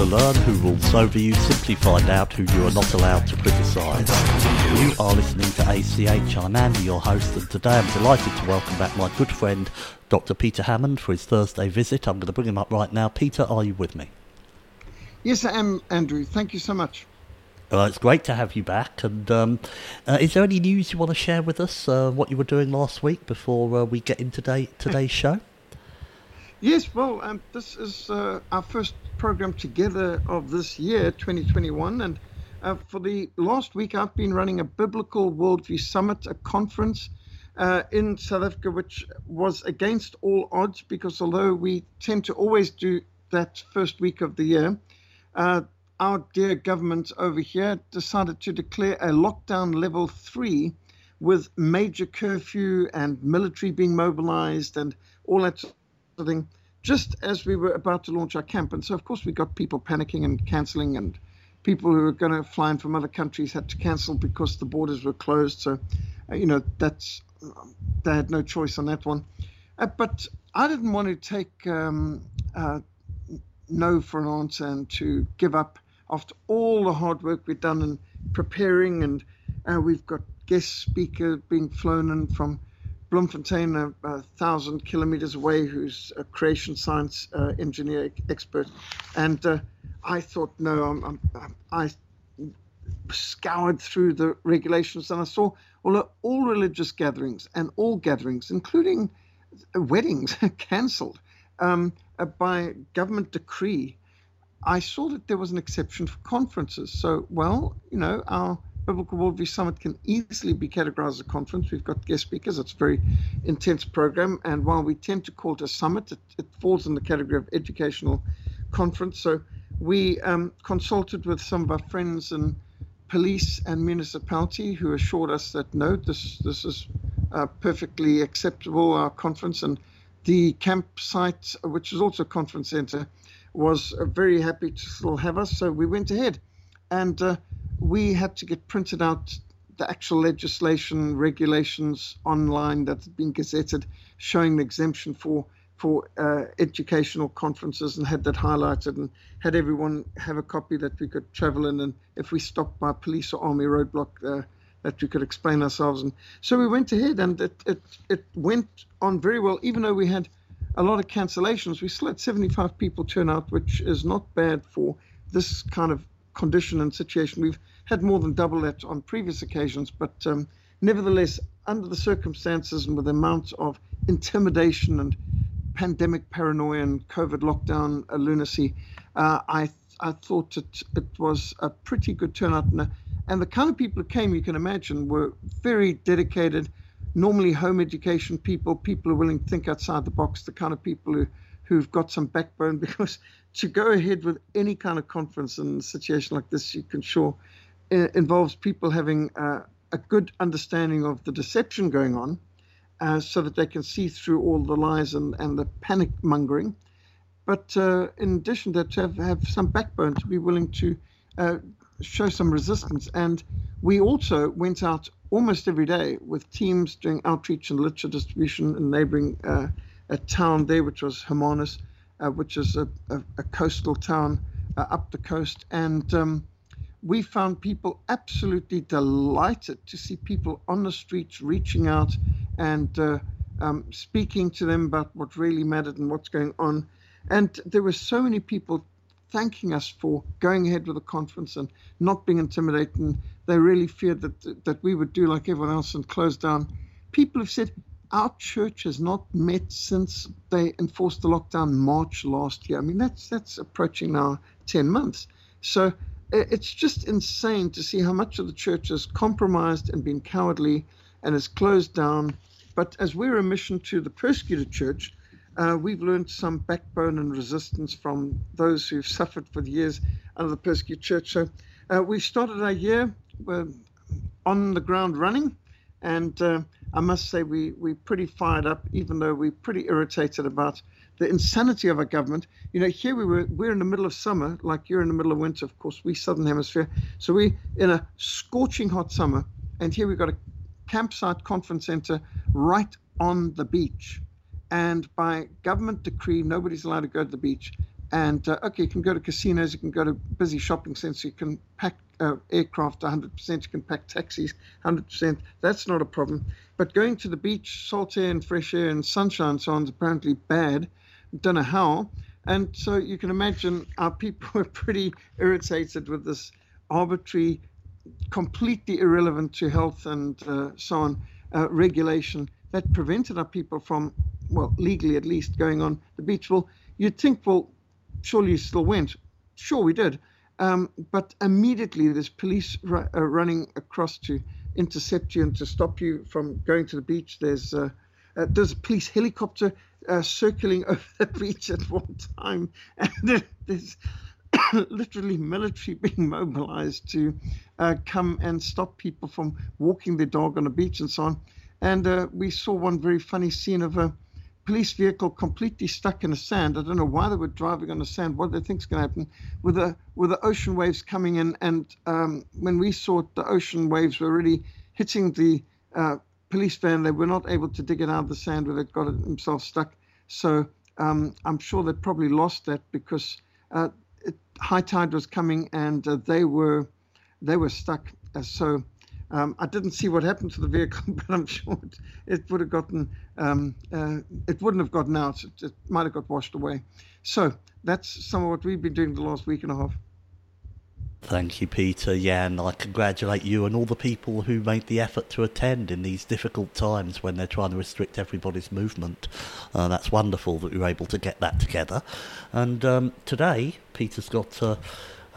To learn who rules over you, simply find out who you are not allowed to criticise. You are listening to ACH. I'm Andy, your host, and today I'm delighted to welcome back my good friend Dr. Peter Hammond for his Thursday visit. I'm going to bring him up right now. Peter, are you with me? Yes, I am, Andrew. Thank you so much. Uh, it's great to have you back. And um, uh, is there any news you want to share with us? Uh, what you were doing last week before uh, we get into today, today's show? Yes, well, um, this is uh, our first program together of this year, 2021. And uh, for the last week, I've been running a Biblical Worldview Summit, a conference uh, in South Africa, which was against all odds because although we tend to always do that first week of the year, uh, our dear government over here decided to declare a lockdown level three with major curfew and military being mobilized and all that sort of thing just as we were about to launch our camp. And so, of course, we got people panicking and canceling, and people who were going to fly in from other countries had to cancel because the borders were closed. So, uh, you know, that's they had no choice on that one. Uh, but I didn't want to take um, uh, no for an answer and to give up after all the hard work we've done in preparing, and uh, we've got guest speaker being flown in from Bloemfontein, a, a, thousand kilometers away, who's a creation science uh, engineer expert. And uh, I thought, no, I'm, I'm, i scoured through the regulations and I saw all, all religious gatherings and all gatherings, including weddings, cancelled um, uh, by government decree. I saw that there was an exception for conferences. So, well, you know, our Biblical Worldview Summit can easily be categorized as a conference. We've got guest speakers. It's a very intense program. And while we tend to call it a summit, it, it falls in the category of educational conference. So we um, consulted with some of our friends in police and municipality who assured us that no, this, this is uh, perfectly acceptable, our conference. And the campsite, which is also a conference center, was uh, very happy to still have us. So we went ahead. And uh, we had to get printed out the actual legislation regulations online that had been gazetted showing the exemption for for uh, educational conferences and had that highlighted and had everyone have a copy that we could travel in and if we stopped by police or army roadblock uh, that we could explain ourselves. And so we went ahead and it, it it went on very well. Even though we had a lot of cancellations we still had 75 people turn out which is not bad for this kind of condition and situation. We've had more than double that on previous occasions, but um, nevertheless, under the circumstances and with the amount of intimidation and pandemic paranoia and COVID lockdown uh, lunacy, uh, I I thought it it was a pretty good turnout, and, and the kind of people who came, you can imagine, were very dedicated. Normally, home education people, people who are willing to think outside the box, the kind of people who who've got some backbone because to go ahead with any kind of conference in a situation like this, you can sure uh, involves people having uh, a good understanding of the deception going on uh, so that they can see through all the lies and, and the panic mongering. But uh, in addition to that, to have, have some backbone to be willing to uh, show some resistance. And we also went out almost every day with teams doing outreach and literature distribution in neighboring uh, a town there, which was Hermanus which is a, a, a, coastal town uh, up the coast. And um, we found people absolutely delighted to see people on the streets reaching out and uh, um, speaking to them about what really mattered and what's going on. And there were so many people thanking us for going ahead with the conference and not being intimidated. And they really feared that that we would do like everyone else and close down. People have said our church has not met since they enforced the lockdown March last year. I mean that's that's approaching now ten months. So it's just insane to see how much of the church has compromised and been cowardly and has closed down. But as we're a mission to the persecuted church, uh, we've learned some backbone and resistance from those who've suffered for the years under the persecuted church. So uh, we started our year on the ground running, and uh, I must say we we're pretty fired up, even though we're pretty irritated about the insanity of our government. You know, here we were, we're in the middle of summer, like you're in the middle of winter, of course, we Southern Hemisphere. So we're in a scorching hot summer, and here we've got a campsite conference center right on the beach. And by government decree, nobody's allowed to go to the beach. And uh, okay, you can go to casinos, you can go to busy shopping centers, you can pack uh, aircraft 100%, you can pack taxis 100%. That's not a problem. But going to the beach, salt air and fresh air and sunshine and so on is apparently bad don't know how. And so you can imagine our people were pretty irritated with this arbitrary, completely irrelevant to health and uh, so on uh, regulation that prevented our people from, well, legally at least, going on the beach. Well, you'd think, well, surely you still went. Sure, we did. Um, but immediately there's police uh, running across to intercept you and to stop you from going to the beach. There's uh, uh, there's a police helicopter uh, circling over the beach at one time, and there's literally military being mobilized to uh, come and stop people from walking their dog on the beach and so on. And uh, we saw one very funny scene of a police vehicle completely stuck in the sand. I don't know why they were driving on the sand. What they think is going to happen with the with the ocean waves coming in. And um, when we saw it, the ocean waves were really hitting the uh, police van. They were not able to dig it out of the sand where they got it themselves stuck. So um, I'm sure they probably lost that because uh, it, high tide was coming and uh, they were they were stuck. Uh, so um, I didn't see what happened to the vehicle, but I'm sure it, it would have gotten um, uh, it wouldn't have gotten out. It, it might have got washed away. So that's some of what we've been doing the last week and a half. Thank you, Peter. Yeah, and I congratulate you and all the people who made the effort to attend in these difficult times when they're trying to restrict everybody's movement. Uh, that's wonderful that we were able to get that together. And um, today, Peter's got uh,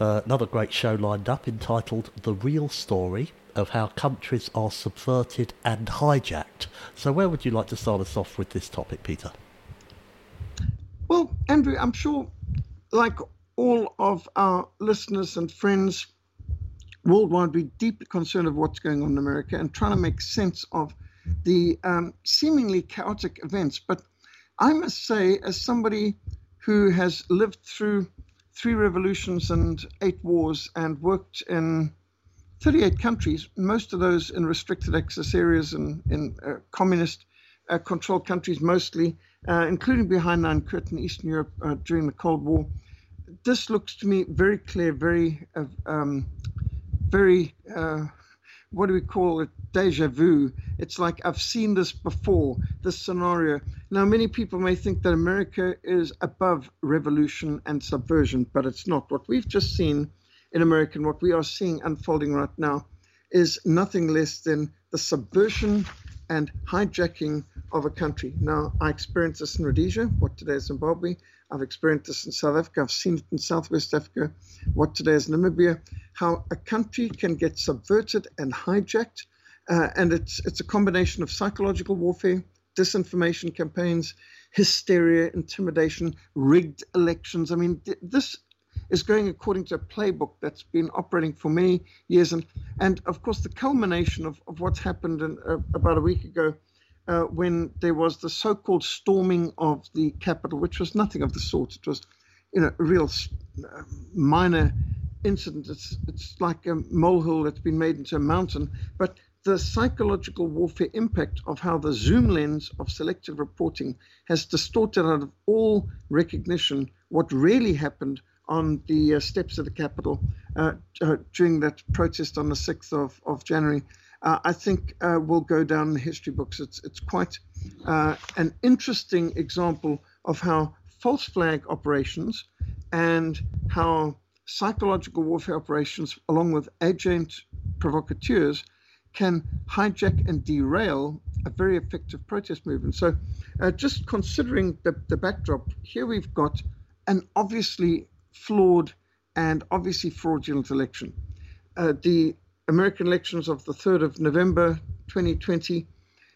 uh, another great show lined up entitled The Real Story of How Countries Are Subverted and Hijacked. So, where would you like to start us off with this topic, Peter? Well, Andrew, I'm sure, like all of our listeners and friends worldwide we're deeply concerned of what's going on in America and trying to make sense of the um, seemingly chaotic events. But I must say, as somebody who has lived through three revolutions and eight wars and worked in 38 countries, most of those in restricted access areas and in uh, communist uh, controlled countries mostly, uh, including behind Iron Curtain, Eastern Europe uh, during the Cold War this looks to me very clear, very, uh, um, very, uh, what do we call it? Deja vu. It's like I've seen this before, this scenario. Now, many people may think that America is above revolution and subversion, but it's not. What we've just seen in America and what we are seeing unfolding right now is nothing less than the subversion and hijacking of a country. Now, I experienced this in Rhodesia, what today is Zimbabwe. I've experienced this in South Africa. I've seen it in Southwest Africa, what today is Namibia, how a country can get subverted and hijacked. Uh, and it's, it's a combination of psychological warfare, disinformation campaigns, hysteria, intimidation, rigged elections. I mean, th- this is going according to a playbook that's been operating for many years. And, and of course, the culmination of, of what's happened in, uh, about a week ago uh, when there was the so-called storming of the Capitol, which was nothing of the sort. It was, you know, a real uh, minor incident. It's it's like a molehill that's been made into a mountain. But the psychological warfare impact of how the zoom lens of selective reporting has distorted out of all recognition what really happened on the uh, steps of the Capitol uh, uh, during that protest on the 6th of, of January, I think will go down in the history books. It's, it's quite an interesting example of how false flag operations and how psychological warfare operations, along with agent provocateurs, can hijack and derail a very effective protest movement. So, uh, just considering the, the backdrop, here we've got an obviously flawed and obviously fraudulent election. Uh, the American elections of the 3rd of November 2020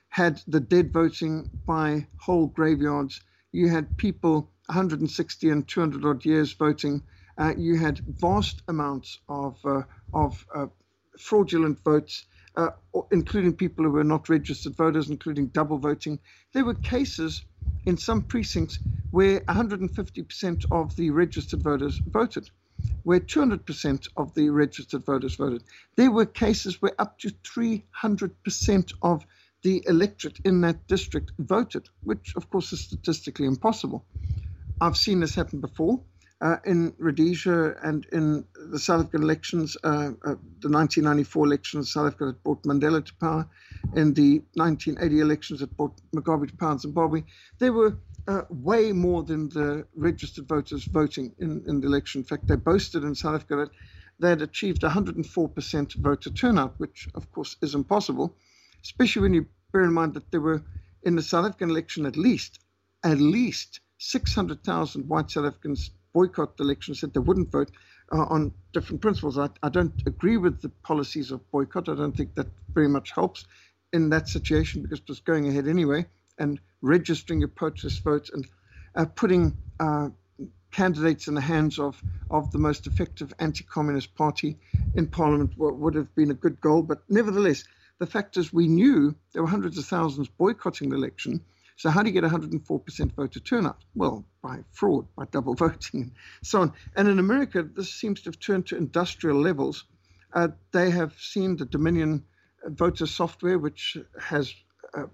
had the dead voting by whole graveyards. You had people 160 and 200 odd years voting. Uh, you had vast amounts of, uh, of uh, fraudulent votes uh, including people who were not registered voters, including double voting. There were cases in some precincts where 150% of the registered voters voted, where 200% of the registered voters voted. There were cases where up to 300% of the electorate in that district voted, which of course is statistically impossible. I've seen this happen before in Rhodesia and in the South African elections, uh, uh, the 1994 elections, South Africa that brought Mandela to power, in the 1980 elections that brought Mugabe to power in Zimbabwe, there were uh, way more than the registered voters voting in, in the election. In fact, they boasted in South Africa that they had achieved 104% voter turnout, which of course is impossible, especially when you bear in mind that there were in the South African election at least, at least 600,000 white South Africans boycott the election, said they wouldn't vote uh, on different principles. I, I don't agree with the policies of boycott. I don't think that very much helps in that situation because was going ahead anyway. And registering your protest votes and uh, putting uh, candidates in the hands of, of the most effective anti communist party in parliament would have been a good goal. But nevertheless, the fact is, we knew there were hundreds of thousands boycotting the election. So how do you get 104% voter turnout? Well, by fraud, by double voting, and so on. And in America, this seems to have turned to industrial levels. Uh, they have seen the Dominion voter software, which has uh,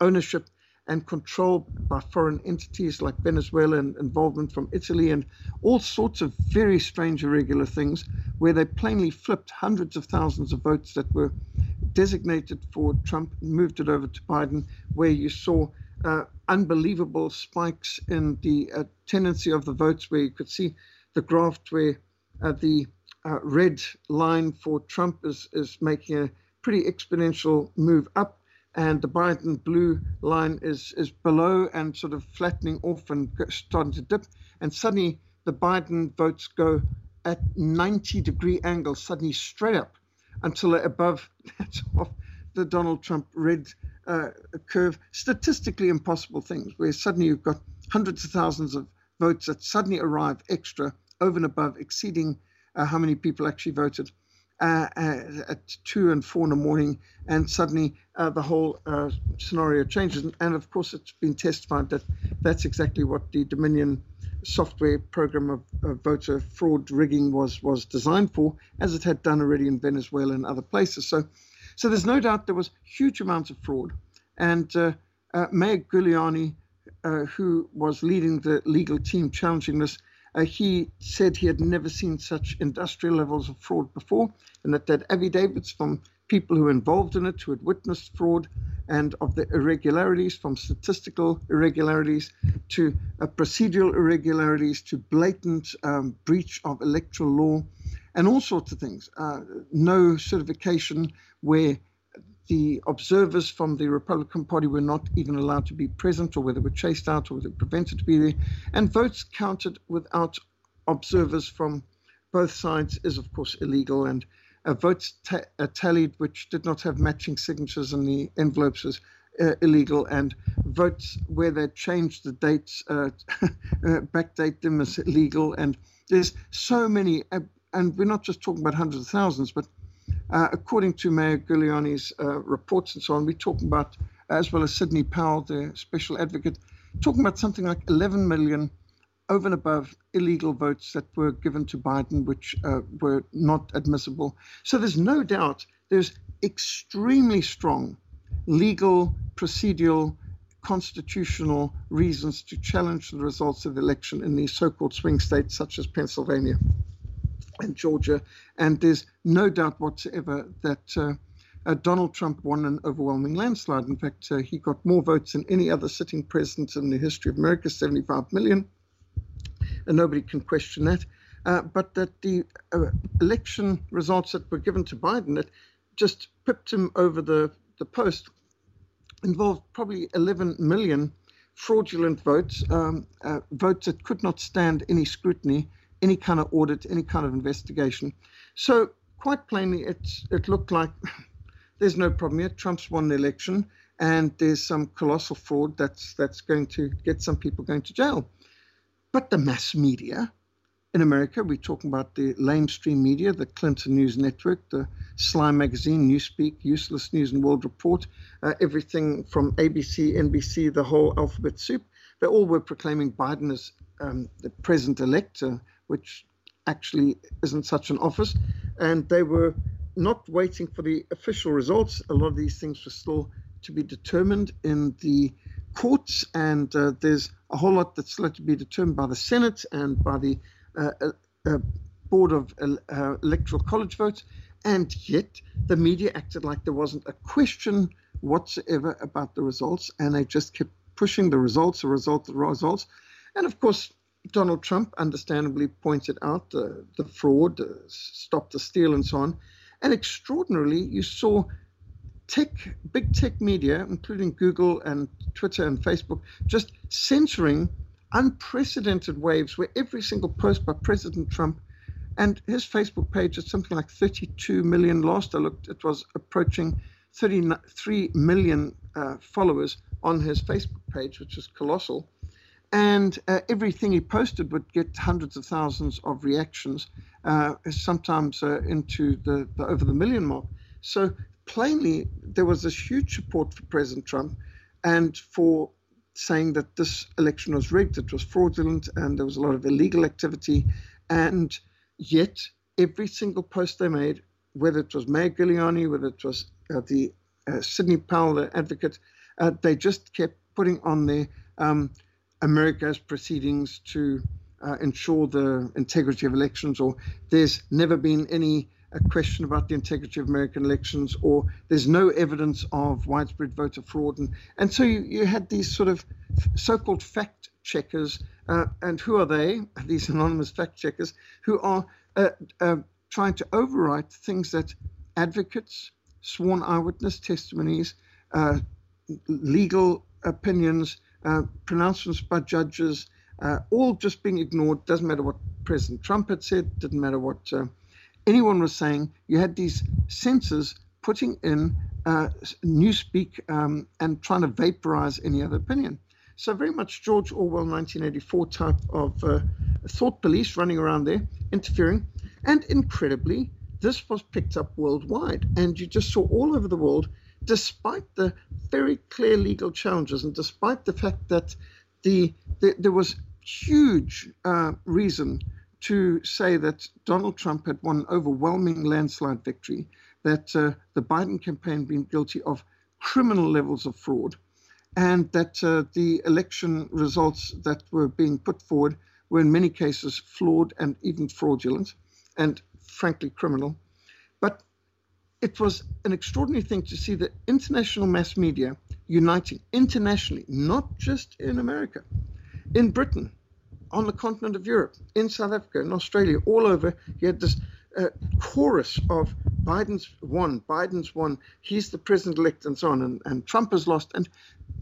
ownership and control by foreign entities like Venezuela and involvement from Italy and all sorts of very strange, irregular things, where they plainly flipped hundreds of thousands of votes that were designated for Trump, and moved it over to Biden, where you saw uh, unbelievable spikes in the uh, tendency of the votes, where you could see the graph where uh, the uh, red line for Trump is, is making a pretty exponential move up, and the Biden blue line is, is below and sort of flattening off and starting to dip. And suddenly the Biden votes go at 90 degree angles, suddenly straight up until above that of the Donald Trump red uh, curve, statistically impossible things where suddenly you've got hundreds of thousands of votes that suddenly arrive extra over and above, exceeding uh, how many people actually voted. Uh, uh at two and four in the morning, and suddenly uh, the whole uh, scenario changes. And of course, it's been testified that that's exactly what the Dominion software program of, of, voter fraud rigging was was designed for, as it had done already in Venezuela and other places. So so there's no doubt there was huge amounts of fraud. And uh, uh, Mayor Giuliani, uh, who was leading the legal team challenging this, uh, he said he had never seen such industrial levels of fraud before, and that that affidavits from people who were involved in it, who had witnessed fraud, and of the irregularities, from statistical irregularities to uh, procedural irregularities to blatant um, breach of electoral law, and all sorts of things. Uh, no certification where the observers from the Republican Party were not even allowed to be present, or whether they were chased out, or whether prevented to be there, and votes counted without observers from both sides is, of course, illegal. And uh, votes uh, tallied which did not have matching signatures in the envelopes is uh, illegal, and votes where they changed the dates, uh, uh, backdate them is illegal. And there's so many, uh, and we're not just talking about hundreds of thousands, but according to Mayor Giuliani's uh, reports and so on, we're talking about, as well as Sidney Powell, the special advocate, talking about something like 11 million over and above illegal votes that were given to Biden, which uh, were not admissible. So there's no doubt there's extremely strong legal, procedural, constitutional reasons to challenge the results of the election in these so called swing states such as Pennsylvania and Georgia. And there's no doubt whatsoever that. Uh, uh, Donald Trump won an overwhelming landslide. In fact, uh, he got more votes than any other sitting president in the history of America 75 million. And nobody can question that. Uh, but that the uh, election results that were given to Biden that just pipped him over the, the post involved probably 11 million fraudulent votes, um, uh, votes that could not stand any scrutiny, any kind of audit, any kind of investigation. So, quite plainly, it's, it looked like there's no problem yet. Trump's won the election, and there's some colossal fraud that's, that's going to get some people going to jail. But the mass media, in America, we're talking about the lamestream media, the Clinton News Network, the Slime Magazine, Newspeak, Useless News and World Report, uh, everything from ABC, NBC, the whole alphabet soup. They all were proclaiming Biden as um, the president elect, uh, which actually isn't such an office. And they were not waiting for the official results. A lot of these things were still to be determined in the courts, and uh, there's a whole lot that's still to be determined by the Senate and by the uh, uh, board of uh, electoral college votes, and yet the media acted like there wasn't a question whatsoever about the results, and they just kept pushing the results, the results, the results. And of course, Donald Trump understandably pointed out the, the fraud, uh, stop the steal, and so on. And extraordinarily, you saw tech, big tech media, including Google and Twitter and Facebook, just censoring unprecedented waves where every single post by President Trump and his Facebook page is something like 32 million. Last I looked, it was approaching 33 million uh, followers on his Facebook page, which is colossal. And uh, everything he posted would get hundreds of thousands of reactions, uh, sometimes uh, into the, the over the million mark. So plainly, there was this huge support for President Trump and for saying that this election was rigged, it was fraudulent, and there was a lot of illegal activity. And yet, every single post they made, whether it was Mayor Giuliani, whether it was uh, the uh, Sidney Powell, the advocate, uh, they just kept putting on there um, America's proceedings to uh, ensure the integrity of elections, or there's never been any a question about the integrity of American elections, or there's no evidence of widespread voter fraud. And, and so you, you had these sort of so called fact checkers. Uh, and who are they? These anonymous fact checkers who are uh, uh, trying to overwrite things that advocates, sworn eyewitness testimonies, uh, legal opinions, uh, pronouncements by judges, uh, all just being ignored. Doesn't matter what President Trump had said, didn't matter what anyone was saying you had these censors putting in uh, newspeak um, and trying to vaporize any other opinion. So very much George Orwell 1984 type of uh, thought police running around there, interfering. And incredibly, this was picked up worldwide. And you just saw all over the world, despite the very clear legal challenges and despite the fact that the, the there was huge uh, reason to say that Donald Trump had won an overwhelming landslide victory, that uh, the Biden campaign been guilty of criminal levels of fraud, and that uh, the election results that were being put forward were in many cases flawed and even fraudulent and frankly criminal. It was an extraordinary thing to see the international mass media uniting internationally, not just in America, in Britain, on the continent of Europe, in South Africa, in Australia, all over. You had this uh, chorus of Biden's won, Biden's won, he's the president elect, and so on, and, and Trump has lost. And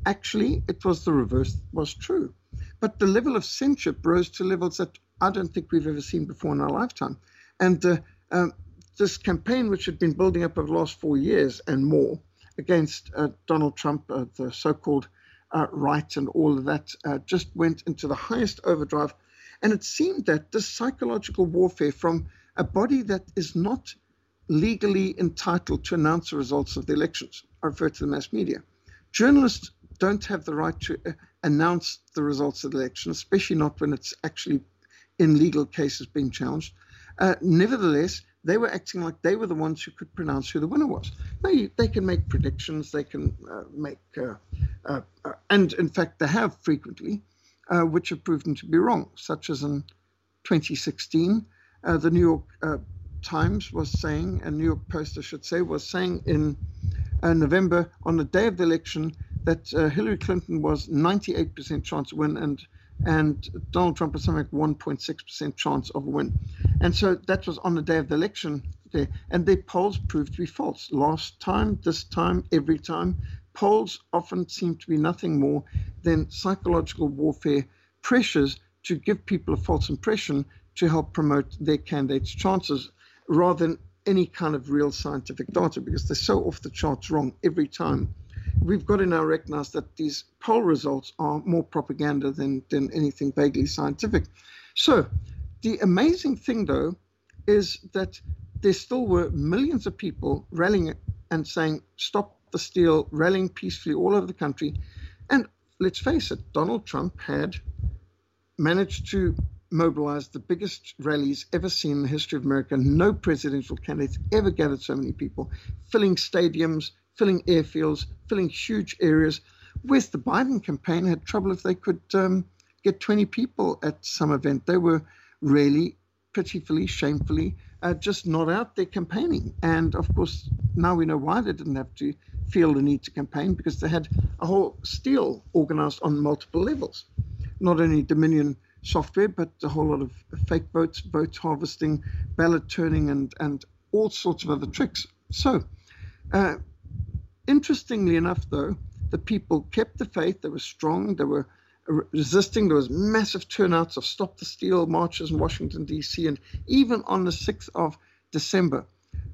actually, it was the reverse was true. But the level of censorship rose to levels that I don't think we've ever seen before in our lifetime. And uh, um, this campaign, which had been building up over the last four years and more against uh, Donald Trump, uh, the so called uh, right and all of that uh, just went into the highest overdrive. And it seemed that this psychological warfare from a body that is not legally entitled to announce the results of the elections, I refer to the mass media. Journalists don't have the right to uh, announce the results of the election, especially not when it's actually in legal cases being challenged. Uh, nevertheless, they were acting like they were the ones who could pronounce who the winner was. They, they can make predictions, they can uh, make, uh, uh, uh and in fact, they have frequently, uh, which have proven to be wrong, such as in 2016. Uh, the New York Times was saying, and New York Post, I should say, was saying in November, on the day of the election, that Hillary Clinton was 98% chance to win and and Donald Trump has something like 1.6% chance of a win. And so that was on the day of the election there. And their polls proved to be false. Last time, this time, every time. Polls often seem to be nothing more than psychological warfare pressures to give people a false impression to help promote their candidates' chances rather than any kind of real scientific data because they're so off the charts wrong every time we've got to now recognize that these poll results are more propaganda than, than anything vaguely scientific. So, the amazing thing, though, is that there still were millions of people rallying and saying, Stop the steal, rallying peacefully all over the country. And let's face it, Donald Trump had managed to mobilize the biggest rallies ever seen in the history of America. No presidential candidates ever gathered so many people, filling stadiums, filling airfields, filling huge areas. Whereas the Biden campaign had trouble if they could um, get 20 people at some event. They were really, pitifully, shamefully, uh, just not out there campaigning. And of course, now we know why they didn't have to feel the need to campaign because they had a whole steal organized on multiple levels. Not only Dominion software, but a whole lot of fake votes, vote harvesting, ballot turning, and, and all sorts of other tricks. So, uh, Interestingly enough, though, the people kept the faith. They were strong. They were resisting. There was massive turnouts of Stop the Steal marches in Washington, D.C. And even on the 6th of December,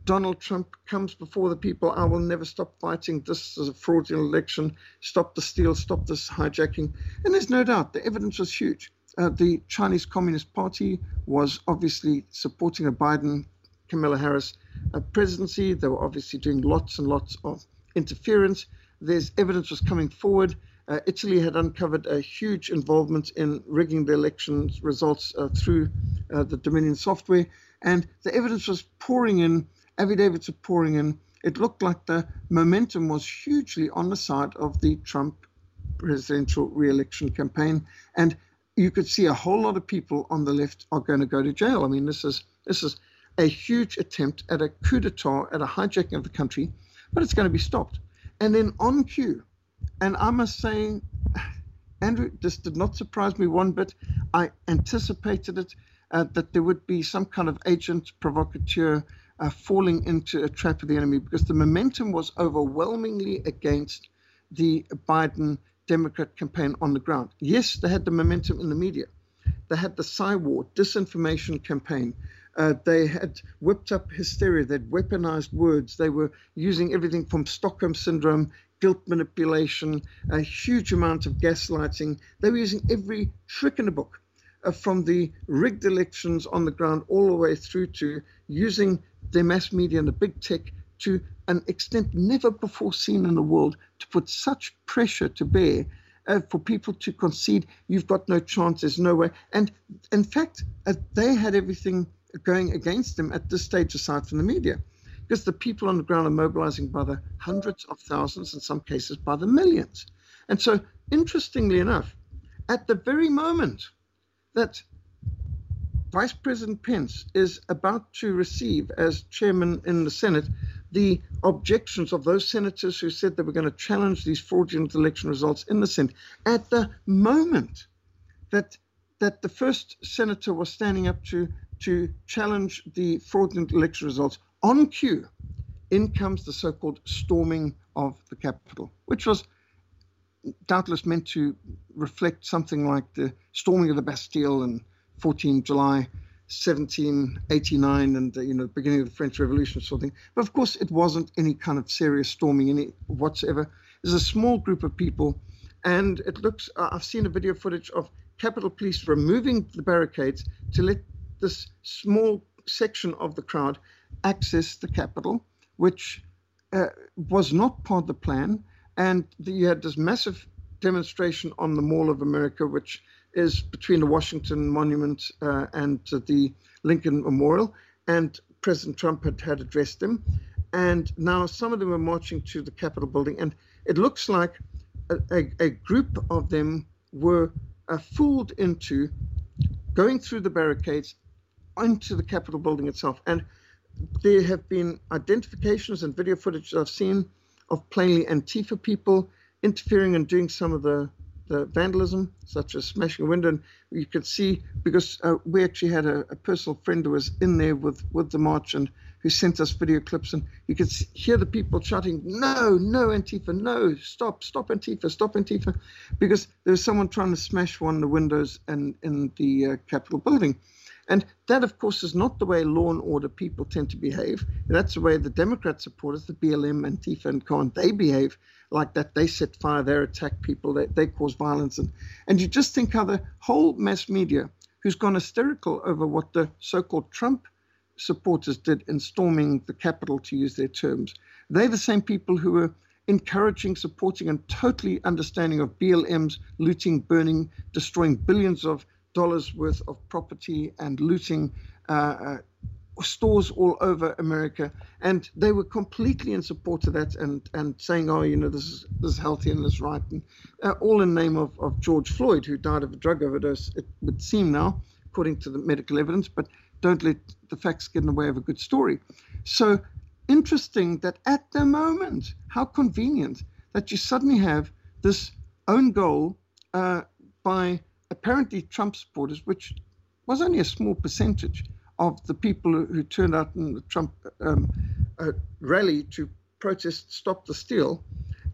Donald Trump comes before the people. I will never stop fighting. This is a fraudulent election. Stop the steal. Stop this hijacking. And there's no doubt the evidence was huge. Uh, the Chinese Communist Party was obviously supporting a Biden, Kamala Harris uh, presidency. They were obviously doing lots and lots of interference. There's evidence was coming forward. Uh, Italy had uncovered a huge involvement in rigging the elections results uh, through uh, the Dominion software, and the evidence was pouring in. Affidavits were pouring in. It looked like the momentum was hugely on the side of the Trump presidential re-election campaign, and you could see a whole lot of people on the left are going to go to jail. I mean, this is this is a huge attempt at a coup d'état, at a hijacking of the country but it's going to be stopped. And then on cue, and I must say, Andrew, this did not surprise me one bit. I anticipated it uh, that there would be some kind of agent provocateur uh, falling into a trap of the enemy because the momentum was overwhelmingly against the Biden Democrat campaign on the ground. Yes, they had the momentum in the media. They had the Psywar disinformation campaign uh, they had whipped up hysteria. They'd weaponized words. They were using everything from Stockholm syndrome, guilt manipulation, a huge amount of gaslighting. They were using every trick in the book, uh, from the rigged elections on the ground all the way through to using the mass media and the big tech to an extent never before seen in the world to put such pressure to bear uh, for people to concede you've got no chance, there's no way. And in fact, uh, they had everything going against him at this stage, aside from the media, because the people on the ground are mobilizing by the hundreds of thousands, in some cases by the millions. And so, interestingly enough, at the very moment that Vice President Pence is about to receive, as chairman in the Senate, the objections of those senators who said they were going to challenge these fraudulent election results in the Senate. At the moment that that the first senator was standing up to to challenge the fraudulent election results on cue, in comes the so called storming of the Capitol, which was doubtless meant to reflect something like the storming of the Bastille in 14 July 1789 and the, you know the beginning of the French Revolution sort of thing. But of course, it wasn't any kind of serious storming any whatsoever. There's a small group of people, and it looks. Uh, I've seen a video footage of Capitol Police removing the barricades to let this small section of the crowd access the Capitol, which uh, was not part of the plan. And the, you had this massive demonstration on the Mall of America, which is between the Washington Monument uh, and the Lincoln Memorial. and President Trump had, had addressed them. And now some of them are marching to the Capitol building. And it looks like a, a, a group of them were uh, fooled into going through the barricades onto the Capitol building itself. And there have been identifications and video footage I've seen of plainly Antifa people interfering and doing some of the, the vandalism, such as smashing a window. And you could see, because uh, we actually had a, a, personal friend who was in there with, with the march and who sent us video clips, and you could see, hear the people shouting, No, no, Antifa, no, stop, stop, Antifa, stop, Antifa, because there was someone trying to smash one of the windows in, in the uh, Capitol building. And that, of course, is not the way law and order people tend to behave. That's the way the Democrat supporters, the BLM, Antifa, and Khan, they behave like that. They set fire, they attack people, they, they cause violence. And, and you just think how the whole mass media, who's gone hysterical over what the so called Trump supporters did in storming the Capitol, to use their terms, they're the same people who were encouraging, supporting, and totally understanding of BLM's looting, burning, destroying billions of dollars worth of property and looting uh, uh, stores all over America, and they were completely in support of that and and saying, oh, you know, this is this is healthy and this is right, and uh, all in name of, of George Floyd, who died of a drug overdose. It would seem now, according to the medical evidence, but don't let the facts get in the way of a good story. So interesting that at the moment, how convenient that you suddenly have this own goal uh, by apparently Trump supporters, which was only a small percentage of the people who turned out in the Trump um, uh, rally to protest Stop the Steal.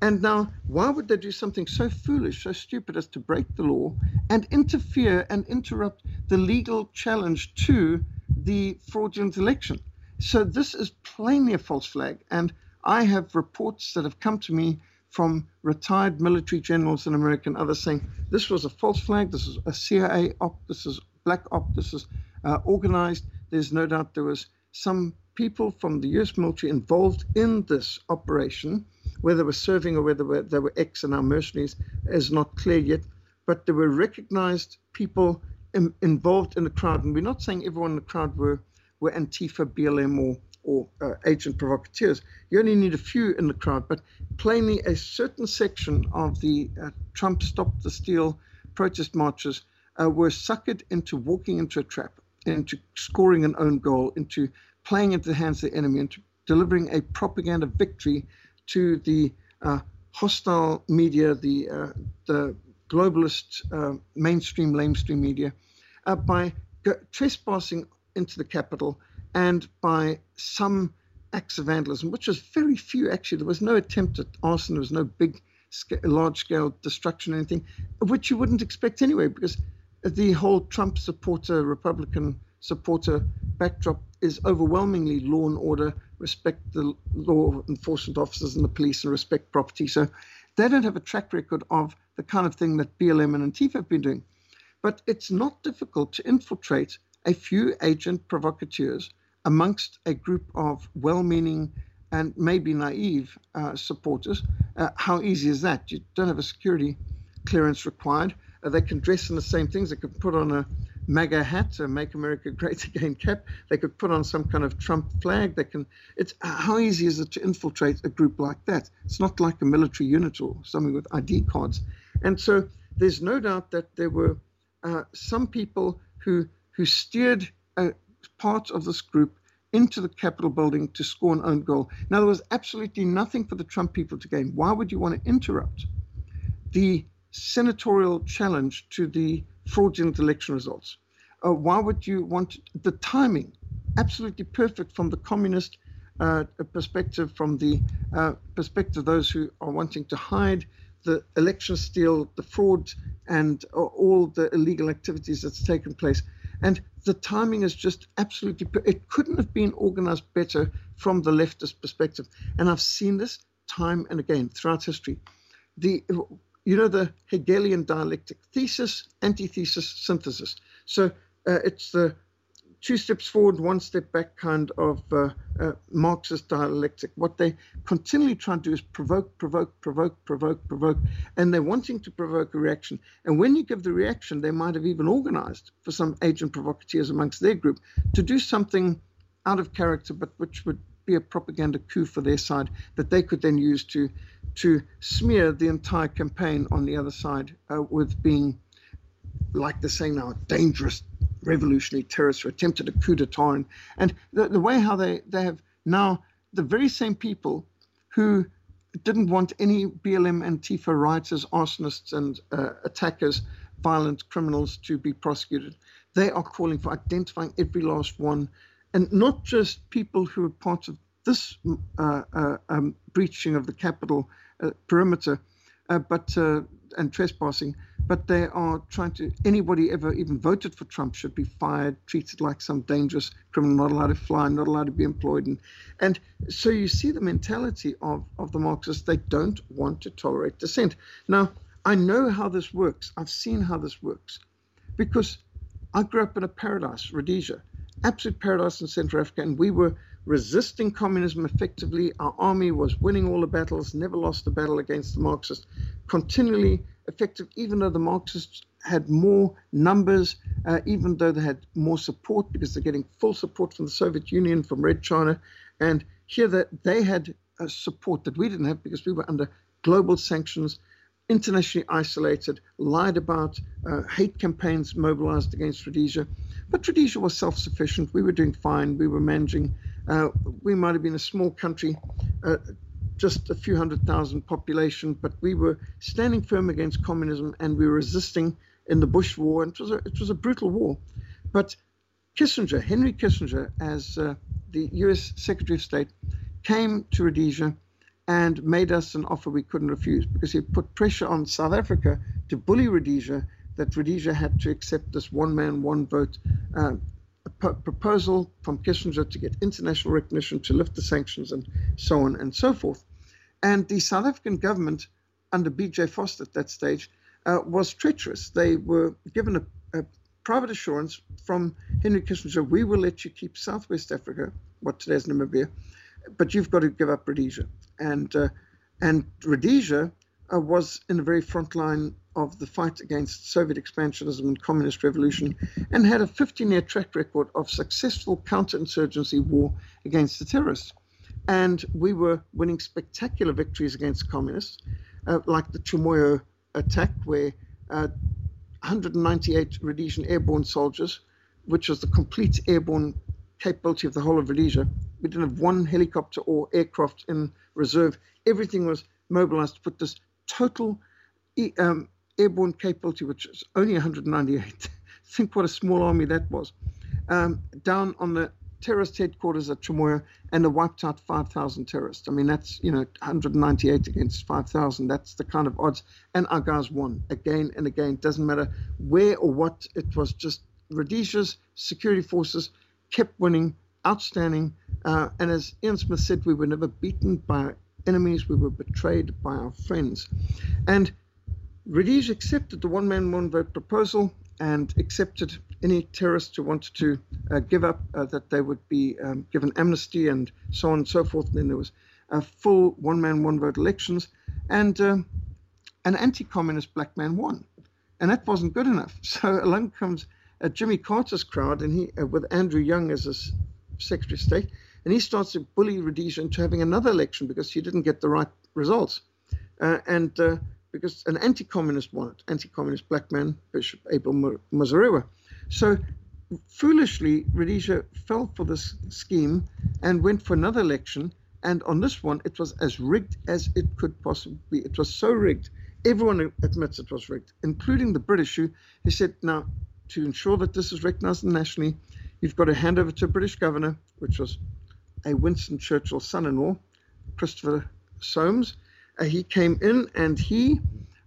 And now, why would they do something so foolish, so stupid as to break the law and interfere and interrupt the legal challenge to the fraudulent election? So, this is plainly a false flag. And I have reports that have come to me from retired military generals in America and others saying this was a false flag, this is a CIA op, this is black op, this is uh, organized. There's no doubt there was some people from the U.S. military involved in this operation, whether they were serving or whether they were ex and now mercenaries is not clear yet. But there were recognized people in, involved in the crowd, and we're not saying everyone in the crowd were were Antifa, BLM, or or uh, agent provocateurs. You only need a few in the crowd, but plainly a certain section of the uh, Trump Stop the Steal protest marchers uh, were suckered into walking into a trap, into scoring an own goal, into playing into the hands of the enemy, into delivering a propaganda victory to the uh, hostile media, the uh, the globalist uh, mainstream, lamestream media, by trespassing into the Capitol and by some acts of vandalism, which was very few actually. There was no attempt at arson, there was no big, large scale destruction or anything, which you wouldn't expect anyway, because the whole Trump supporter, Republican supporter backdrop is overwhelmingly law and order, respect the law enforcement officers and the police, and respect property. So they don't have a track record of the kind of thing that BLM and Antifa have been doing. But it's not difficult to infiltrate a few agent provocateurs amongst a group of well meaning and maybe naive uh, supporters. Uh, how easy is that? You don't have a security clearance required. Uh, they can dress in the same things. They could put on a MAGA hat, a Make America Great Again cap. They could put on some kind of Trump flag. They can. It's how easy is it to infiltrate a group like that? It's not like a military unit or something with ID cards. And so there's no doubt that there were uh, some people who who steered a part of this group into the Capitol building to score an own goal. Now, there was absolutely nothing for the Trump people to gain. Why would you want to interrupt the senatorial challenge to the fraudulent election results? Uh, why would you want the timing? Absolutely perfect from the communist uh, perspective, from the uh, perspective of those who are wanting to hide the election steal, the fraud, and uh, all the illegal activities that's taken place. And the timing is just absolutely, it couldn't have been organized better from the leftist perspective. And I've seen this time and again throughout history. The, you know, the Hegelian dialectic, thesis, antithesis, synthesis. So uh, it's the two steps forward, one step back kind of uh, uh, Marxist dialectic. What they continually try to do is provoke, provoke, provoke, provoke, provoke, and they're wanting to provoke a reaction. And when you give the reaction, they might have even organized for some agent provocateurs amongst their group to do something out of character, but which would be a propaganda coup for their side that they could then use to to smear the entire campaign on the other side uh, with being, like they're saying now, dangerous revolutionary terrorists who attempted a coup d'etat. And, and the, the way how they, they have now the very same people who didn't want any BLM and Antifa rioters, arsonists, and uh, attackers, violent criminals to be prosecuted. They are calling for identifying every last one, and not just people who are part of this uh, uh, um, breaching of the Capitol uh, perimeter, uh, but uh, and trespassing, but they are trying to anybody ever even voted for Trump should be fired, treated like some dangerous criminal, not allowed to fly, not allowed to be employed, and and so you see the mentality of of the Marxists. They don't want to tolerate dissent. Now I know how this works. I've seen how this works, because I grew up in a paradise, Rhodesia, absolute paradise in Central Africa, and we were resisting communism effectively. Our army was winning all the battles, never lost a battle against the Marxists, continually effective, even though the Marxists had more numbers, uh, even though they had more support because they're getting full support from the Soviet Union, from Red China. And here that they had support that we didn't have because we were under global sanctions, internationally isolated, lied about, uh, hate campaigns mobilized against Rhodesia. But Rhodesia was self sufficient. We were doing fine. We were managing we might have been a small country, uh, just a few hundred thousand population, but we were standing firm against communism and we were resisting in the Bush War. And it was a, it was a brutal war. But Kissinger, Henry Kissinger, as uh, the US Secretary of State, came to Rhodesia and made us an offer we couldn't refuse because he put pressure on South Africa to bully Rhodesia that Rhodesia had to accept this one man, one vote uh, proposal from Kissinger to get international recognition, to lift the sanctions, and so on and so forth. And the South African government, under B.J. Vorster at that stage, uh, was treacherous. They were given a, a, private assurance from Henry Kissinger we will let you keep Southwest Africa, what today is Namibia, but you've got to give up Rhodesia. And, uh, and Rhodesia uh, was in a very front line of the fight against Soviet expansionism and communist revolution and had a 15 year track record of successful counterinsurgency war against the terrorists. And we were winning spectacular victories against communists, uh, like the Chimoio attack, where uh, 198 Rhodesian airborne soldiers, which was the complete airborne capability of the whole of Rhodesia, we didn't have one helicopter or aircraft in reserve. Everything was mobilized to put this total um, airborne capability, which is only 198. Think what a small army that was. Um, down on the terrorist headquarters at Chimoio and they wiped out 5,000 terrorists. I mean, that's, you know, 198 against 5,000. That's the kind of odds. And our guys won again and again. Doesn't matter where or what, it was just Rhodesia's security forces kept winning, outstanding. Uh, and as Ian Smith said, we were never beaten by enemies, we were betrayed by our friends. And Rhodesia accepted the one man, one vote proposal and accepted any terrorists who wanted to uh, give up uh, that they would be um, given amnesty and so on and so forth. And then there was a full one man, one vote elections, and uh, an anti communist black man won. And that wasn't good enough. So along comes uh, Jimmy Carter's crowd, and he, uh, with Andrew Young as his Secretary of State, and he starts to bully Rhodesia into having another election because he didn't get the right results. Uh, and because an anti-communist wanted, anti-communist black man, Bishop Abel Muzorewa. So foolishly, Rhodesia fell for this scheme and went for another election. And on this one, it was as rigged as it could possibly be. It was so rigged. Everyone admits it was rigged, including the British, who, who said, now, to ensure that this is recognized nationally, you've got to hand over to a British governor, which was a Winston Churchill son in law, Christopher Soames, uh, he came in and he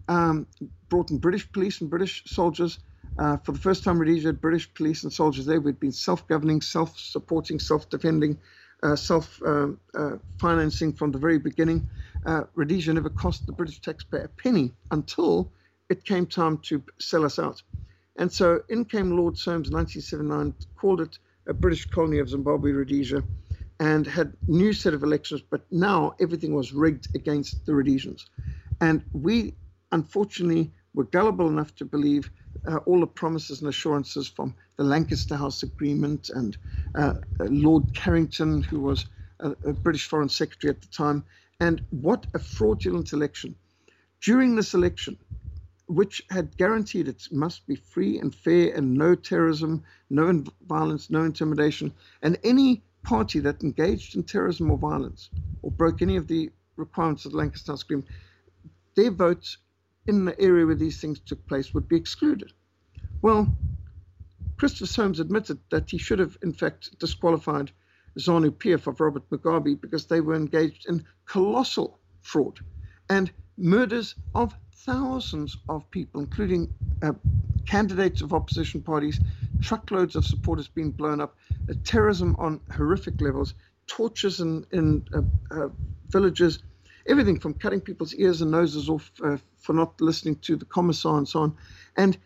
um, brought in British police and British soldiers. Uh, for the first time, Rhodesia had British police and soldiers there. We'd been self governing, self supporting, self defending, uh, self um, uh, financing from the very beginning. Uh, Rhodesia never cost the British taxpayer a penny until it came time to sell us out. And so in came Lord Soames in 1979, called it a British colony of Zimbabwe, Rhodesia and had new set of elections, but now everything was rigged against the Rhodesians. And we, unfortunately, were gullible enough to believe uh, all the promises and assurances from the Lancaster House Agreement and uh, Lord Carrington, who was a, a British Foreign Secretary at the time. And what a fraudulent election. During this election, which had guaranteed it must be free and fair and no terrorism, no violence, no intimidation, and any party that engaged in terrorism or violence or broke any of the requirements of the Lancaster House Agreement, their votes in the area where these things took place would be excluded. Well, Christopher Soames admitted that he should have, in fact, disqualified ZANU PF of Robert Mugabe because they were engaged in colossal fraud and murders of thousands of people, including uh, candidates of opposition parties, truckloads of support has been blown up, uh, terrorism on horrific levels, tortures in, in uh, uh villages, everything from cutting people's ears and noses off uh, for not listening to the commissar and so on. And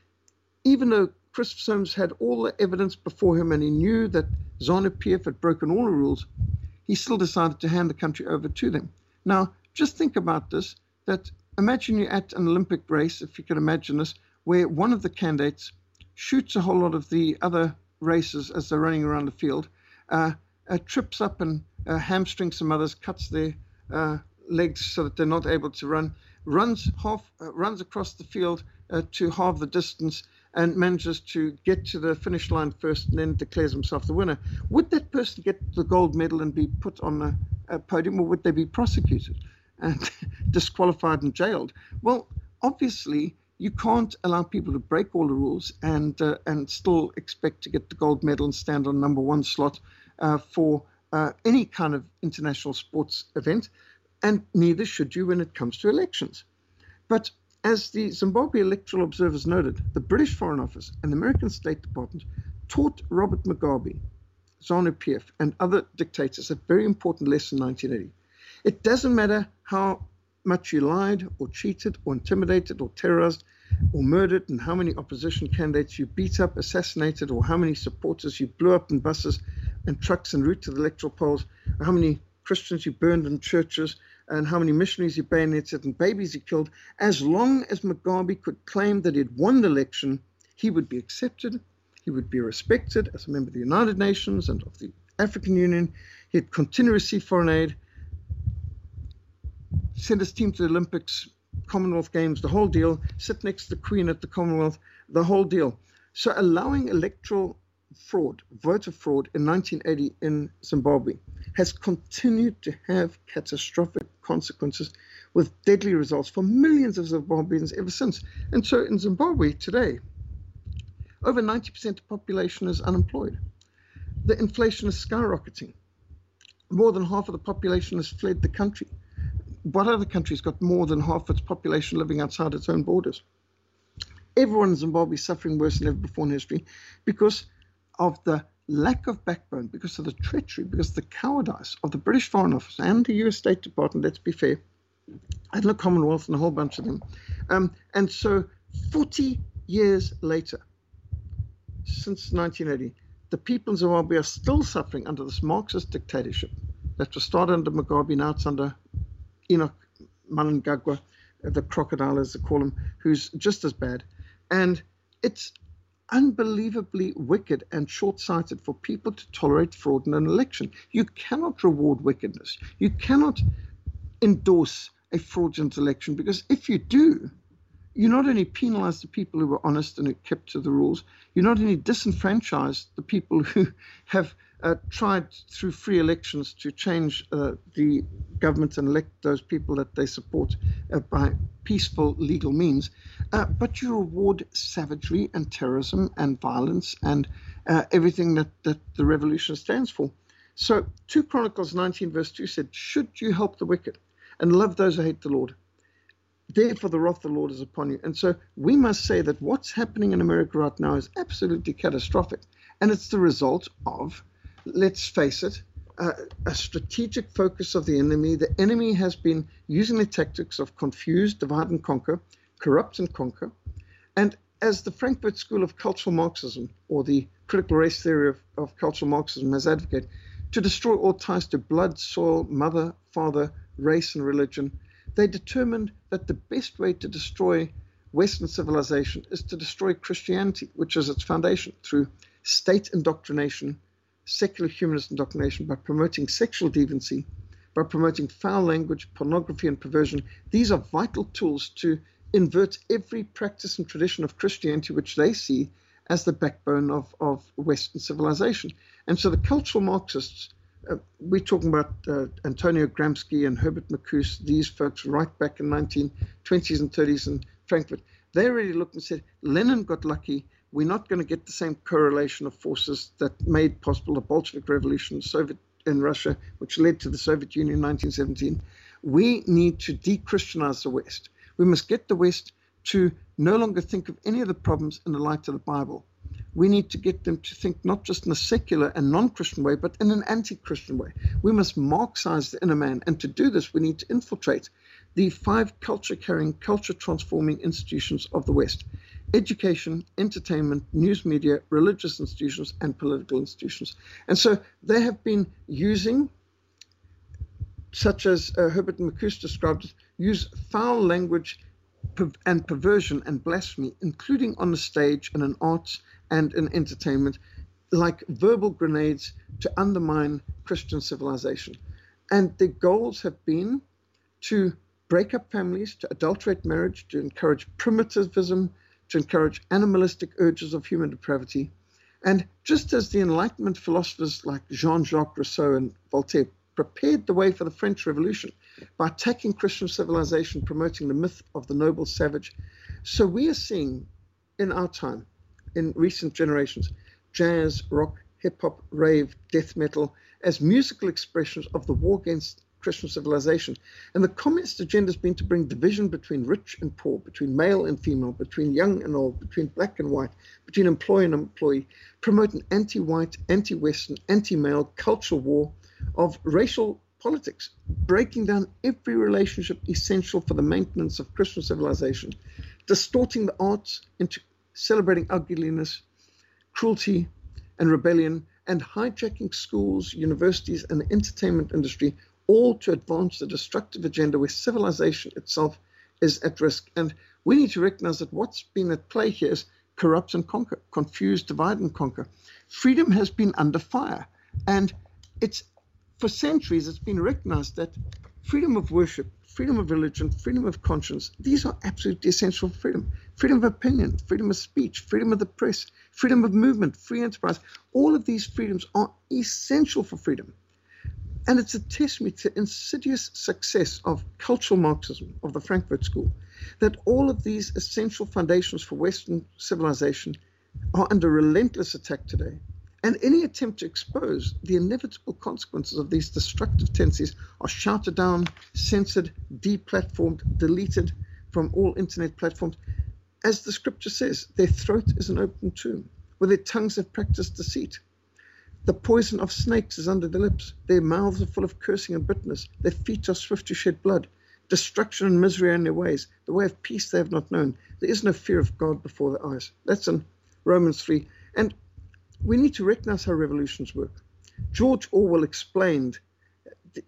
even though Chris Soames had all the evidence before him and he knew that ZANU PF had broken all the rules, he still decided to hand the country over to them. Now, just think about this that imagine you're at an Olympic race, if you can imagine this, where one of the candidates shoots a whole lot of the other racers as they're running around the field, uh, uh, trips up and uh, hamstrings some others, cuts their uh, legs so that they're not able to run, runs half, uh, runs across the field uh, to halve the distance, and manages to get to the finish line first, and then declares himself the winner. Would that person get the gold medal and be put on a, a podium, or would they be prosecuted? and disqualified and jailed. Well, obviously, you can't allow people to break all the rules and uh, and still expect to get the gold medal and stand on number one slot uh, for uh, any kind of international sports event, and neither should you when it comes to elections. But as the Zimbabwe electoral observers noted, the British Foreign Office and the American State Department taught Robert Mugabe, ZANU PF, and other dictators a very important lesson in 1980. It doesn't matter how much you lied or cheated or intimidated or terrorized or murdered and how many opposition candidates you beat up, assassinated, or how many supporters you blew up in buses and trucks en route to the electoral polls, how many Christians you burned in churches, and how many missionaries you bayoneted and babies you killed, as long as Mugabe could claim that he'd won the election, he would be accepted, he would be respected as a member of the United Nations and of the African Union, he'd continue to receive foreign aid, send his team to the Olympics, Commonwealth Games, the whole deal, sit next to the Queen at the Commonwealth, the whole deal. So allowing electoral fraud, voter fraud in 1980 in Zimbabwe has continued to have catastrophic consequences with deadly results for millions of Zimbabweans ever since. And so in Zimbabwe today, over 90% of the population is unemployed. The inflation is skyrocketing. More than half of the population has fled the country what other country's got more than half its population living outside its own borders? Everyone in Zimbabwe is suffering worse than ever before in history because of the lack of backbone, because of the treachery, because of the cowardice of the British Foreign Office and the US State Department, let's be fair, and the Commonwealth and a whole bunch of them. Um, and so 40 years later, since 1980, the people in Zimbabwe are still suffering under this Marxist dictatorship that was started under Mugabe, now it's under Enoch Mnangagwa, the crocodile as they call him, who's just as bad. And it's unbelievably wicked and short sighted for people to tolerate fraud in an election. You cannot reward wickedness. You cannot endorse a fraudulent election because if you do, you not only penalize the people who were honest and who kept to the rules, you not only disenfranchise the people who have uh, tried through free elections to change uh, the government and elect those people that they support uh, by peaceful legal means, uh, but you reward savagery and terrorism and violence and uh, everything that, that the revolution stands for. So 2 Chronicles 19, verse 2 said, Should you help the wicked and love those who hate the Lord? Therefore, the wrath of the Lord is upon you. And so we must say that what's happening in America right now is absolutely catastrophic. And it's the result of let's face it, uh, a strategic focus of the enemy. The enemy has been using the tactics of confuse, divide, and conquer, corrupt and conquer. And as the Frankfurt School of Cultural Marxism, or the critical race theory of, of cultural Marxism, has advocated, to destroy all ties to blood, soil, mother, father, race, and religion, they determined that the best way to destroy Western civilization is to destroy Christianity, which is its foundation, through state indoctrination, secular humanist indoctrination, by promoting sexual deviancy, by promoting foul language, pornography, and perversion. These are vital tools to invert every practice and tradition of Christianity, which they see as the backbone of, of Western civilization. And so the cultural Marxists, uh, we're talking about uh, Antonio Gramsci and Herbert Marcuse, these folks right back in 1920s and 30s in Frankfurt, they really looked and said, Lenin got lucky. We're not going to get the same correlation of forces that made possible the Bolshevik Revolution, Soviet in Russia, which led to the Soviet Union in 1917. We need to de-Christianize the West. We must get the West to no longer think of any of the problems in the light of the Bible. We need to get them to think not just in a secular and non Christian way, but in an anti Christian way. We must Marxize the inner man. And to do this, we need to infiltrate the five culture carrying, culture transforming institutions of the West education, entertainment, news media, religious institutions, and political institutions. And so they have been using, such as uh, Herbert Marcuse described use foul language and perversion and blasphemy, including on the stage and in arts and in entertainment, like verbal grenades to undermine Christian civilization. And their goals have been to break up families, to adulterate marriage, to encourage primitivism, to encourage animalistic urges of human depravity. And just as the Enlightenment philosophers like Jean Jacques Rousseau and Voltaire prepared the way for the French Revolution by attacking Christian civilization, promoting the myth of the noble savage, so we are seeing in our time, in recent generations, jazz, rock, hip hop, rave, death metal as musical expressions of the war against Christian civilization. And the communist agenda has been to bring division between rich and poor, between male and female, between young and old, between black and white, between employee and employee, promote an anti white, anti Western, anti male cultural war of racial politics, breaking down every relationship essential for the maintenance of Christian civilization, distorting the arts into celebrating ugliness, cruelty, and rebellion, and hijacking schools, universities, and the entertainment industry all to advance the destructive agenda where civilization itself is at risk. And we need to recognize that what's been at play here is corrupt and conquer, confuse, divide and conquer. Freedom has been under fire. And it's for centuries it's been recognized that freedom of worship, freedom of religion, freedom of conscience, these are absolutely essential freedom. Freedom of opinion, freedom of speech, freedom of the press, freedom of movement, free enterprise. All of these freedoms are essential for freedom. And it's a testament to insidious success of cultural Marxism, of the Frankfurt School, that all of these essential foundations for Western civilization are under relentless attack today. And any attempt to expose the inevitable consequences of these destructive tendencies are shouted down, censored, deplatformed, deleted from all internet platforms. As the scripture says, their throat is an open tomb, where their tongues have practiced deceit. The poison of snakes is under their lips. Their mouths are full of cursing and bitterness. Their feet are swift to shed blood. Destruction and misery are in their ways. The way of peace they have not known. There is no fear of God before their eyes. That's in Romans 3. And we need to recognize how revolutions work. George Orwell explained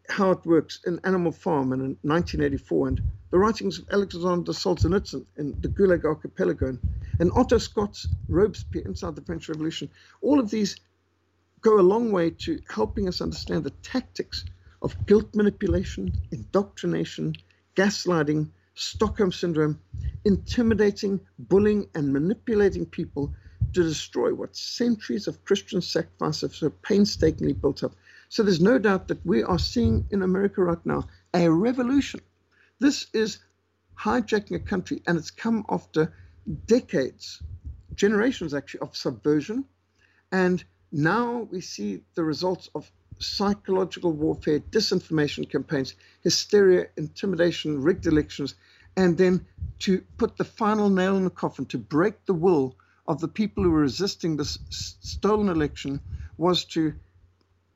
how it works in Animal Farm in 1984, and the writings of Alexander Solzhenitsyn in the Gulag Archipelago, and Otto Scott's Robespierre inside the French Revolution. All of these go a long way to helping us understand the tactics of guilt manipulation, indoctrination, gaslighting, Stockholm syndrome, intimidating, bullying, and manipulating people to destroy what centuries of Christian sacrifice have so painstakingly built up. So there's no doubt that we are seeing in America right now a revolution. This is hijacking a country, and it's come after decades, generations actually, of subversion and now we see the results of psychological warfare, disinformation campaigns, hysteria, intimidation, rigged elections, and then to put the final nail in the coffin, to break the will of the people who were resisting this stolen election, was to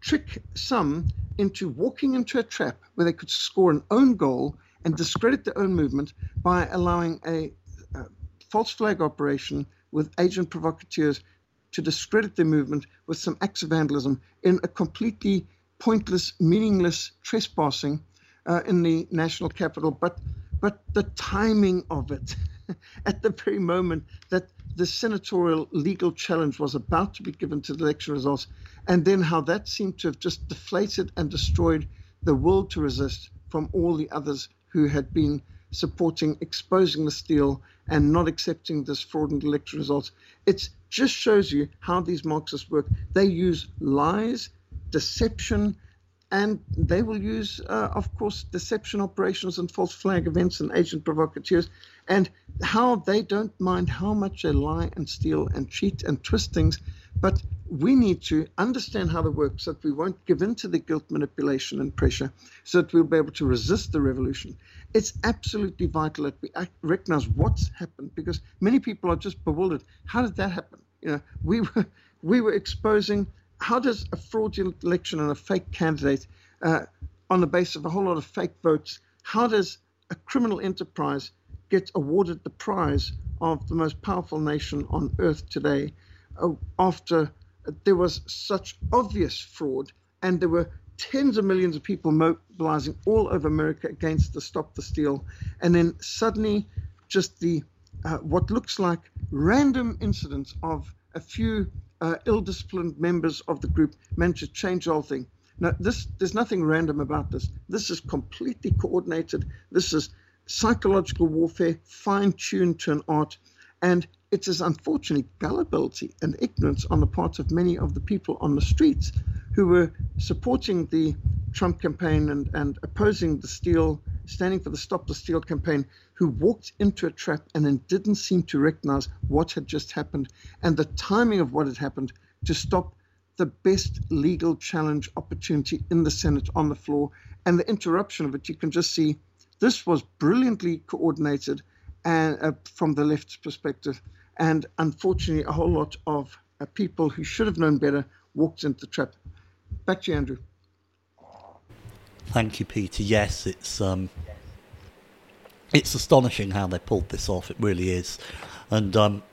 trick some into walking into a trap where they could score an own goal and discredit their own movement by allowing a, a false flag operation with agent provocateurs to discredit the movement with some acts of vandalism in a completely pointless, meaningless trespassing uh, in the national capital. But but the timing of it, at the very moment that the senatorial legal challenge was about to be given to the election results, and then how that seemed to have just deflated and destroyed the will to resist from all the others who had been supporting exposing the steal and not accepting this fraudulent election results. It just shows you how these Marxists work. They use lies, deception, and they will use, uh, of course, deception operations and false flag events and agent provocateurs, and how they don't mind how much they lie and steal and cheat and twist things. But we need to understand how they work so that we won't give in to the guilt, manipulation, and pressure, so that we'll be able to resist the revolution. It's absolutely vital that we recognize what's happened because many people are just bewildered. How did that happen? You know, we were we were exposing how does a fraudulent election and a fake candidate uh, on the basis of a whole lot of fake votes, how does a criminal enterprise get awarded the prize of the most powerful nation on earth today uh, after there was such obvious fraud and there were tens of millions of people mobilizing all over America against the Stop the Steal, and then suddenly just the uh, what looks like random incidents of a few uh, ill-disciplined members of the group managed to change the whole thing. Now, this there's nothing random about this. This is completely coordinated. This is psychological warfare, fine-tuned to an art, and it is unfortunately gullibility and ignorance on the part of many of the people on the streets who were supporting the Trump campaign and, and opposing the steal, standing for the Stop the Steal campaign, who walked into a trap and then didn't seem to recognize what had just happened and the timing of what had happened to stop the best legal challenge opportunity in the Senate on the floor and the interruption of it. You can just see this was brilliantly coordinated and uh, from the left's perspective. And unfortunately, a whole lot of uh, people who should have known better walked into the trap. Back to you, Andrew. Thank you, Peter. Yes, it's um, it's astonishing how they pulled this off. It really is, and um,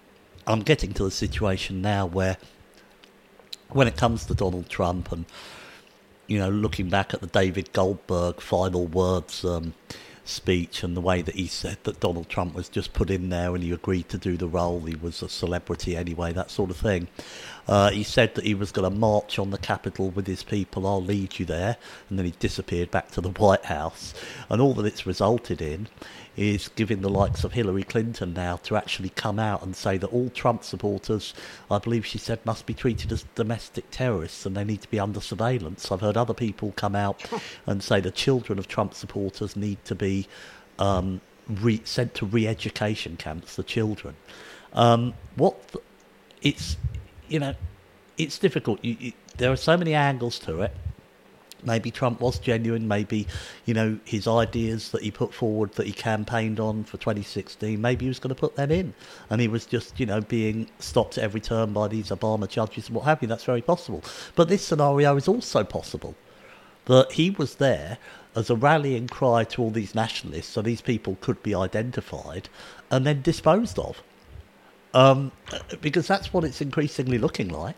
I'm getting to the situation now where, when it comes to Donald Trump, and you know, looking back at the David Goldberg final words um, speech and the way that he said that Donald Trump was just put in there and he agreed to do the role, he was a celebrity anyway, that sort of thing. Uh, he said that he was going to march on the Capitol with his people, I'll lead you there, and then he disappeared back to the White House. And all that it's resulted in is giving the likes of Hillary Clinton now to actually come out and say that all Trump supporters, I believe she said, must be treated as domestic terrorists and they need to be under surveillance. I've heard other people come out and say the children of Trump supporters need to be um, re- sent to re-education camps. The children. Um, what the, it's you know, it's difficult. You, you, there are so many angles to it. Maybe Trump was genuine. Maybe, you know, his ideas that he put forward that he campaigned on for 2016, maybe he was going to put them in. And he was just, you know, being stopped at every turn by these Obama judges and what have you. That's very possible. But this scenario is also possible that he was there as a rallying cry to all these nationalists so these people could be identified and then disposed of. Um, because that's what it's increasingly looking like.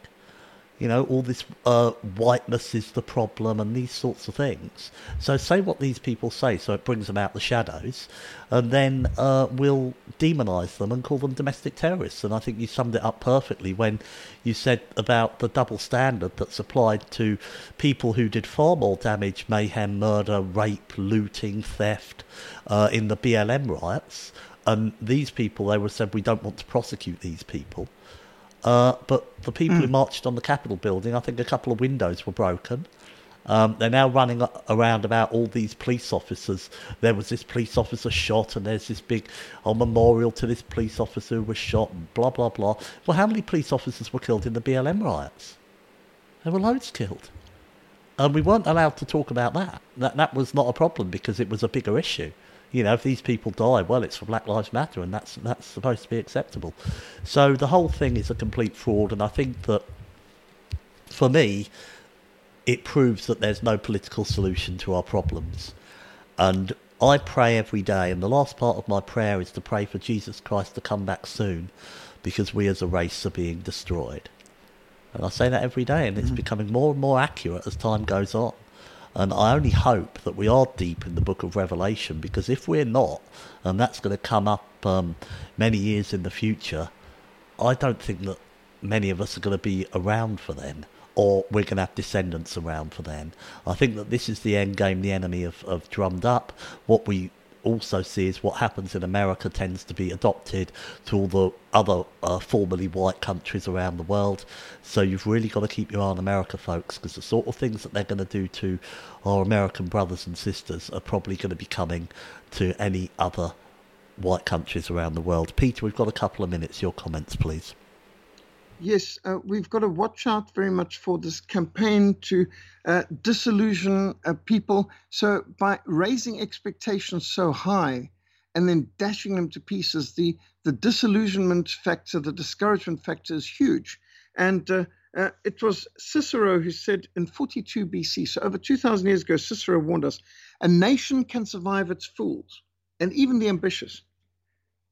You know, all this uh, whiteness is the problem and these sorts of things. So say what these people say, so it brings them out the shadows, and then uh, we'll demonise them and call them domestic terrorists. And I think you summed it up perfectly when you said about the double standard that's applied to people who did far more damage, mayhem, murder, rape, looting, theft uh, in the BLM riots and these people, they were said, we don't want to prosecute these people. Uh, but the people mm. who hmm. marched on the Capitol building, I think a couple of windows were broken. Um, they're now running around about all these police officers. There was this police officer shot, and there's this big oh, memorial to this police officer who was shot, and blah, blah, blah. Well, how many police officers were killed in the BLM riots? There were loads killed. And we weren't allowed to talk about that. That, that was not a problem because it was a bigger issue you know, if these people die, well, it's for Black Lives Matter, and that's that's supposed to be acceptable. So the whole thing is a complete fraud, and I think that for me, it proves that there's no political solution to our problems. And I pray every day, and the last part of my prayer is to pray for Jesus Christ to come back soon, because we as a race are being destroyed. And I say that every day, and it's mm. becoming more and more accurate as time goes on. And I only hope that we are deep in the book of Revelation because if we're not, and that's going to come up um, many years in the future, I don't think that many of us are going to be around for then, or we're going to have descendants around for then. I think that this is the end game the enemy have, have drummed up. What we also see is what happens in America tends to be adopted to all the other uh, formerly white countries around the world. So you've really got to keep your eye on America, folks, because the sort of things that they're going to do to our American brothers and sisters are probably going to be coming to any other white countries around the world. Peter, we've got a couple of minutes. Your comments, please yes, uh, we've got to watch out very much for this campaign to uh, disillusion uh, people. So by raising expectations so high and then dashing them to pieces, the the disillusionment factor, the discouragement factor is huge. And uh, uh, it was Cicero who said in 42 BC, so over 2,000 years ago, Cicero warned us a nation can survive its fools and even the ambitious,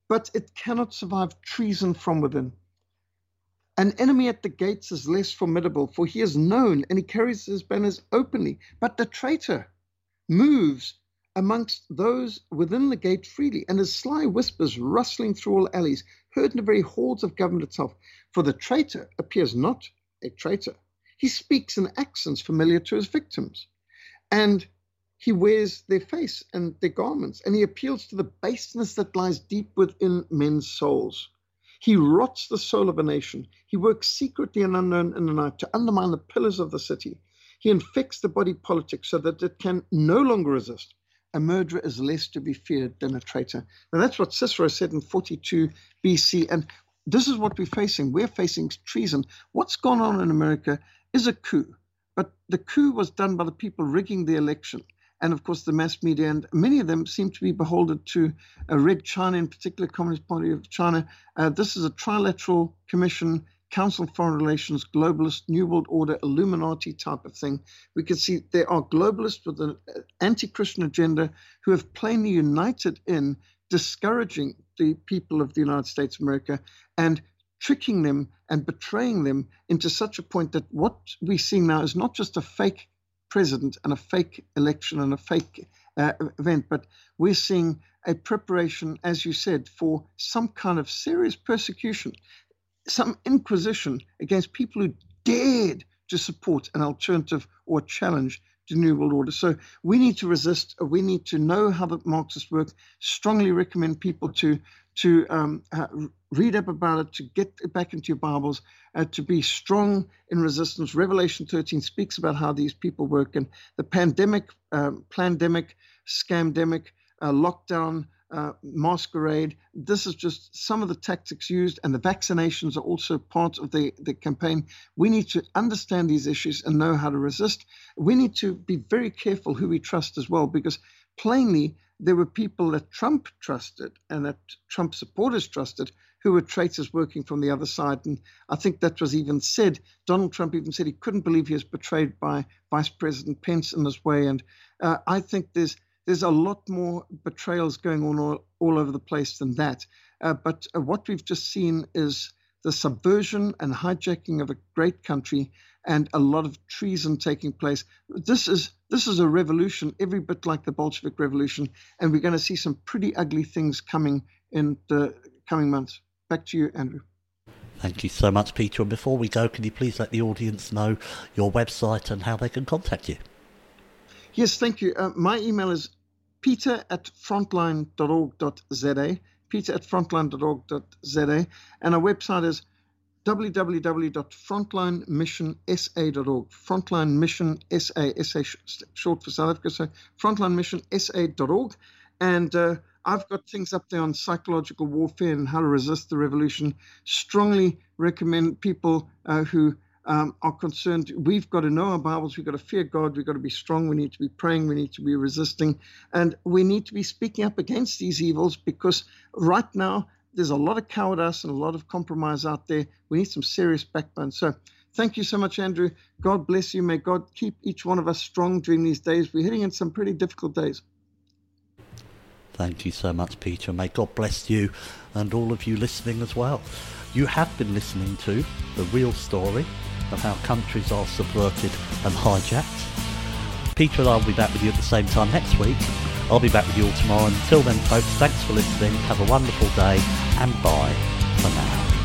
but it cannot survive treason from within. An enemy at the gates is less formidable, for he is known and he carries his banners openly. But the traitor moves amongst those within the gate freely, and his sly whispers rustling through all alleys, heard in the very halls of government itself. For the traitor appears not a traitor. He speaks in accents familiar to his victims, and he wears their face and their garments, and he appeals to the baseness that lies deep within men's souls. He rots the soul of a nation. He works secretly and unknown in the night to undermine the pillars of the city. He infects the body politic so that it can no longer resist. A murderer is less to be feared than a traitor. Now, that's what Cicero said in 42 BC. And this is what we're facing. We're facing treason. What's gone on in America is a coup. But the coup was done by the people rigging the election and of course the mass media, and many of them seem to be beholden to uh, Red China, in particular, Communist Party of China. Uh, this is a trilateral commission, Council of Foreign Relations, globalist, New World Order, Illuminati type of thing. We can see there are globalists with an uh, anti-Christian agenda who have plainly united in discouraging the people of the United States of America and tricking them and betraying them into such a point that what we're seeing now is not just a fake president and a fake election and a fake uh, event, but we're seeing a preparation, as you said, for some kind of serious persecution, some inquisition against people who dared to support an alternative or challenge to New World Order. So we need to resist. We need to know how the Marxists work. Strongly recommend people to to um, uh, read up about it, to get it back into your Bibles, uh, to be strong in resistance. Revelation 13 speaks about how these people work, and the pandemic, um, pandemic, scamdemic, uh, lockdown, uh, masquerade. This is just some of the tactics used, and the vaccinations are also part of the, the campaign. We need to understand these issues and know how to resist. We need to be very careful who we trust as well, because plainly there were people that Trump trusted and that Trump supporters trusted who were traitors working from the other side. And I think that was even said. Donald Trump even said he couldn't believe he was betrayed by Vice President Pence in this way. And uh, I think there's there's a lot more betrayals going on all, all over the place than that. Uh, but uh, what we've just seen is the subversion and hijacking of a great country and a lot of treason taking place. This is this is a revolution, every bit like the Bolshevik Revolution, and we're going to see some pretty ugly things coming in the coming months. Back to you, Andrew. Thank you so much, Peter. And before we go, can you please let the audience know your website and how they can contact you? Yes, thank you. Uh, my email is peter at frontline.org.za, peter at frontline.org.za, and our website is www.frontlinemissionsa.org. Frontline Mission SA, SA short for South Africa, so frontlinemissionsa.org. And uh, I've got things up there on psychological warfare and how to resist the revolution. Strongly recommend people uh, who um, are concerned. We've got to know our Bibles. We've got to fear God. We've got to be strong. We need to be praying. We need to be resisting. And we need to be speaking up against these evils because right now there's a lot of cowardice and a lot of compromise out there. We need some serious backbone. So thank you so much, Andrew. God bless you. May God keep each one of us strong during these days. We're heading in some pretty difficult days. Thank you so much, Peter. May God bless you and all of you listening as well. You have been listening to the real story of how countries are subverted and hijacked. Peter and I will be back with you at the same time next week I'll be back with you all tomorrow. Until then, folks, thanks for listening. Have a wonderful day and bye for now.